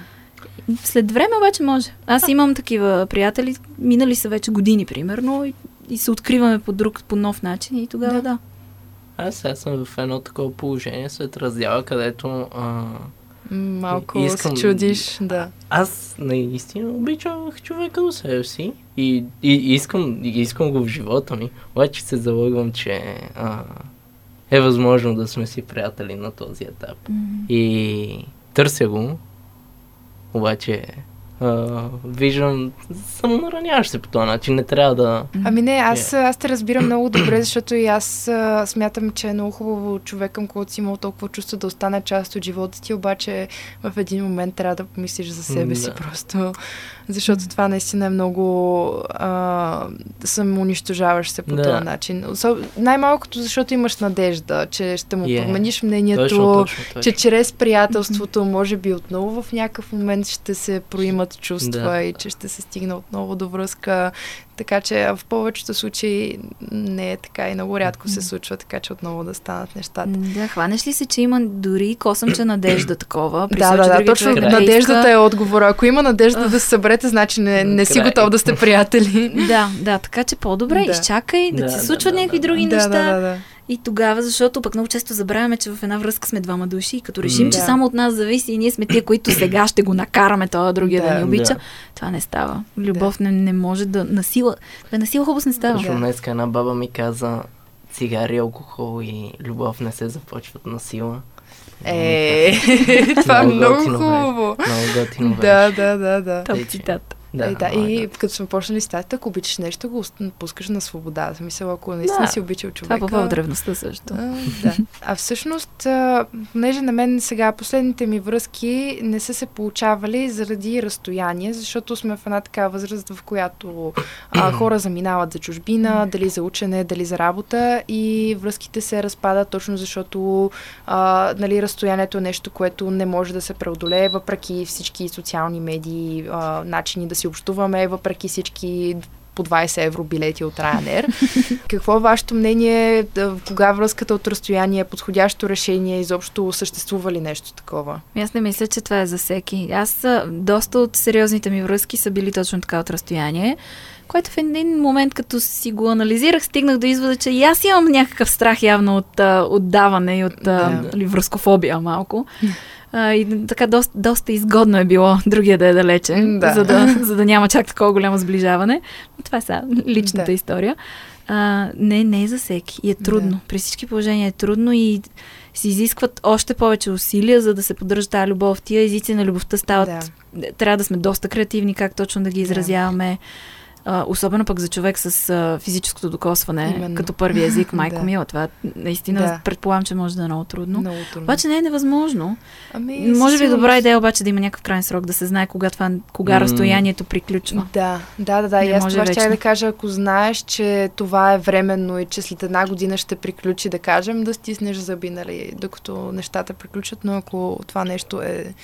След време обаче може. Аз имам такива приятели, минали са вече години, примерно, и, и се откриваме по друг, по нов начин и тогава Да. да. Аз сега съм в едно такова положение след раздяла, където а, Малко Искам- се чудиш, да. аз наистина обичах човека до себе си и, и искам, и искам го в живота ми, обаче се залъгвам, че а, е възможно да сме си приятели на този етап. И търся го, обаче виждам, съм нараняващ се по този начин, не трябва да... Ами не, аз, аз те разбирам много добре, защото и аз а, смятам, че е много хубаво човек, към който си имал толкова чувство да остане част от живота ти, обаче в един момент трябва да помислиш за себе си Да. просто. Защото това наистина е много а, самоунищожаваш се по Да. този начин. Особ... Най-малкото, защото имаш надежда, че ще му Е. промениш мнението, Точно, точно, точно. че чрез приятелството, може би отново в някакъв момент ще се проимат чувства Да. и че ще се стигне отново до връзка. Така че в повечето случаи не е така и много рядко се случва, така че отново да станат нещата. Да, хванеш ли се, че има дори косъмче надежда такова? При Да, да, да, точно човек да надеждата иска. е отговора. Ако има надежда да се съберете, значи не, не си Край. готов да сте приятели. Да, да, така че по-добре, Да. изчакай да, Да, ти се случват да, някакви да, други да, неща. да, да, да. И тогава, защото пък много често забравяме, че в една връзка сме двама души и като решим, М. че Да. само от нас зависи и ние сме тия, които сега ще го накараме това другия да, Да. ни обича, Да. това не става. Любов не, не може да насила. Да, насила хубаво не става. Да. днес една баба ми каза, цигари, алкохол и любов не се започват на сила. Е, това е Много хубаво. Много готино Да, да, да, да. Топ цитат. Да, е, да, много е и като сме почнали статията, ако обичаш нещо, го пускаш на свобода. В смисъл, ако наистина Да. си обичал Това е човека. по древността също. А, да. А всъщност, а, понеже на мен сега последните ми връзки не са се получавали заради разстояние, защото сме в една така възраст, в която а, хора заминават за чужбина, дали за учене, дали за работа и връзките се разпадат точно защото а, нали, разстоянието е нещо, което не може да се преодолее, въпреки всички социални медии, а, начини да си общуваме, въпреки всички по 20 евро билети от Ryanair. Какво е вашето мнение? Кога връзката от разстояние е подходящо решение? Изобщо съществува ли нещо такова? Ами Аз не мисля, че това е за всеки. Аз доста от сериозните ми връзки са били точно така от разстояние, което в един момент, като си го анализирах, стигнах до извода, че и аз имам някакъв страх явно от а, отдаване и от а, Да. нали, връзкофобия малко. А, и така доста, доста изгодно е било другия да е далече, Да. за, да, за да няма чак такова голямо сближаване. Но това е сега личната Да. история. А, не, не е за всеки. И е трудно. Да. При всички положения е трудно и се изискват още повече усилия, за да се поддържа тази любов. Тия езици на любовта стават. Да. Трябва да сме доста креативни, как точно да ги Да. А, особено пък за човек с а, физическото докосване, Именно. като първи език, майко Да. мила. Това наистина Да. предполагам, че може да е много трудно. Много трудно. Обаче не е невъзможно. ами, Може би е добра идея обаче да има някакъв крайен срок, да се знае кога, това, кога М. разстоянието приключва. Да, да, да, да. Не И аз това ще да кажа, ако знаеш, че това е временно и че след една година ще приключи, да кажем, да стиснеш зъби, нали, докато нещата приключат, но ако това нещо е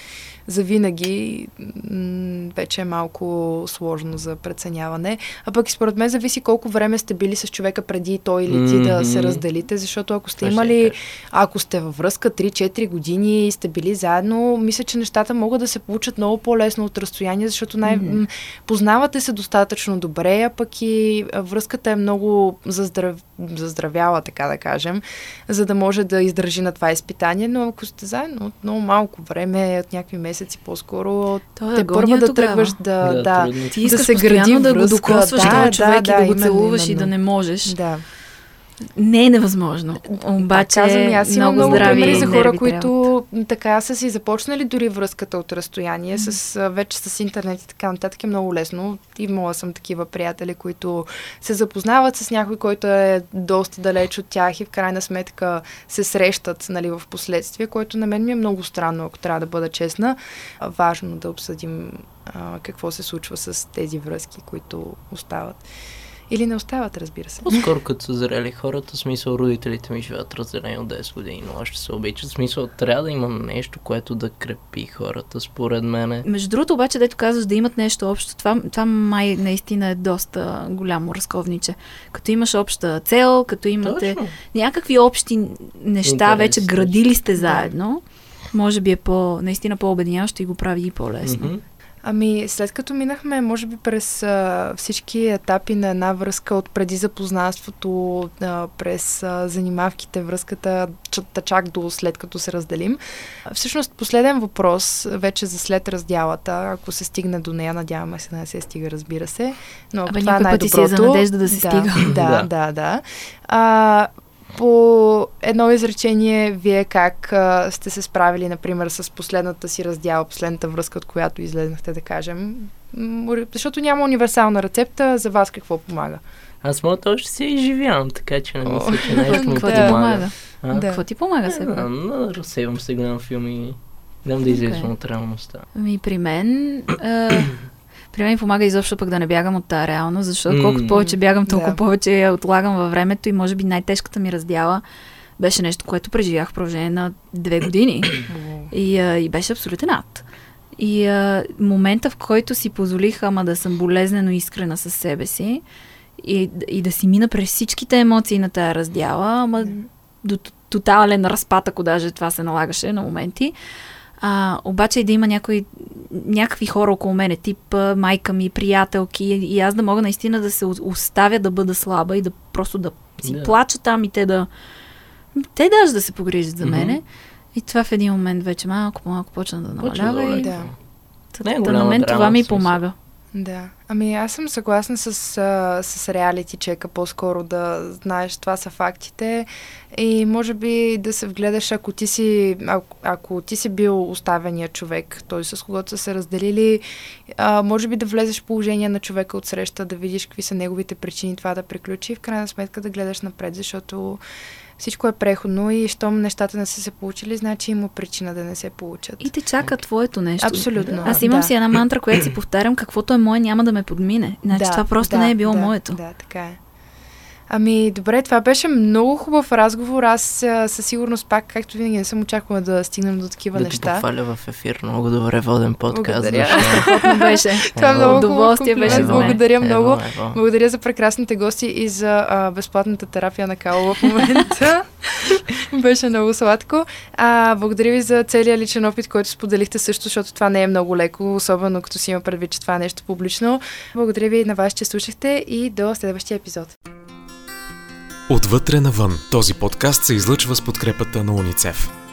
завинаги, м- вече е малко сложно за преценяване. А пък и според мен зависи колко време сте били с човека преди той или ти да се разделите, защото ако сте имали ако сте във връзка 3-4 години и сте били заедно, мисля, че нещата могат да се получат много по-лесно от разстояние, защото най- м, познавате се достатъчно добре, а пък и връзката е много заздрав... заздравяла, така да кажем, за да може да издържи на това изпитание, но ако сте заедно от много малко време, от някакви месеци по-скоро, То е те първа да тогава. тръгваш да... Да, да. Ти да се гради да го докосваш Да, да, човек да, и да го именно, целуваш и именно. да не можеш. да. Не е невъзможно. Обаче да, казвам, аз имам много, здрави примери за хора, които трябва. така са си започнали дори връзката от разстояние, mm. с, вече с интернет и така нататък е много лесно. Имала съм такива приятели, които се запознават с някой, който е доста далеч от тях и в крайна сметка се срещат нали, в последствие, което на мен ми е много странно, ако трябва да бъда честна. Важно да обсъдим а, какво се случва с тези връзки, които остават. Или не остават, разбира се. По-скоро като са зрели хората, смисъл родителите ми живеят разделени от 10 години, но още се обичат. Смисъл трябва да има нещо, което да крепи хората, според мен. Между другото, обаче, дето казваш да имат нещо общо, това, това май наистина е доста голямо разковниче. Като имаш обща цел, като имате Точно. някакви общи неща, Интерес, вече градили сте заедно, да. може би е по, наистина по-обединяващо и го прави и по-лесно. Mm-hmm. Ами, след като минахме, може би, през а, всички етапи на една връзка от преди запознанството, а, през а, занимавките, връзката, чак до след като се разделим. Всъщност, последен въпрос, вече за след раздялата, ако се стигне до нея, надяваме се да не се стига, разбира се. Но Абе, това е най-доброто. Пъти си е за надежда да се да, стига. Да, да, да. да. А, по едно изречение, вие как а, сте се справили, например, с последната си раздяла, последната връзка, от която излезнахте, да кажем? Защото няма универсална рецепта, за вас какво помага? Аз мога още си изживявам, така че не мисля, че нещо ми помага. помага? А? Да. Какво ти помага сега? Да, разсейвам се, гледам филми, гледам да излизам okay. от реалността. Ами при мен... При мен помага изобщо пък да не бягам от тази реалност, защото колкото повече бягам, толкова повече я отлагам във времето и може би най-тежката ми раздяла беше нещо, което преживях в продължение на две години. и, а, и беше абсолютен ад. И а, момента, в който си позволих, ама да съм болезнено искрена със себе си и, и да си мина през всичките емоции на тази раздяла, ама до тотален разпад, ако даже това се налагаше на моменти, а, обаче и да има някои, някакви хора около мене, тип майка ми, приятелки, и аз да мога наистина да се оставя да бъда слаба и да просто да си yeah. плача там и те да. Те даже да се погрижат за мене. Mm-hmm. И това в един момент вече малко малко почна да намалява. И... Да. Не, да, на мен това ми помага. Да. Ами аз съм съгласна с, с реалити чека, по-скоро да знаеш това са фактите и може би да се вгледаш, ако ти си, ако, ако ти си бил оставения човек, той с когото са се разделили, а, може би да влезеш в положение на човека от среща, да видиш какви са неговите причини това да приключи и в крайна сметка да гледаш напред, защото всичко е преходно и щом нещата не са се получили, значи има причина да не се получат. И те чака твоето нещо. Абсолютно. Аз имам да. си една мантра, която си повтарям, каквото е мое няма да ме подмине. Значи да, това просто да, не е било да, моето. Да, така е. Ами, добре, това беше много хубав разговор. Аз със сигурност пак, както винаги, не съм очаквала да стигнем до такива да неща. Да похваля в ефир. Много добре воден подкаст. Благодаря. Страхотно беше. това е много удоволствие беше. Благодаря ево, много. Ево. Благодаря за прекрасните гости и за а, безплатната терапия на Кало в момента. беше много сладко. А, благодаря ви за целият личен опит, който споделихте също, защото това не е много леко, особено като си има предвид, че това е нещо публично. Благодаря ви на вас, че слушахте и до следващия епизод. Отвътре навън. Този подкаст се излъчва с подкрепата на уницев.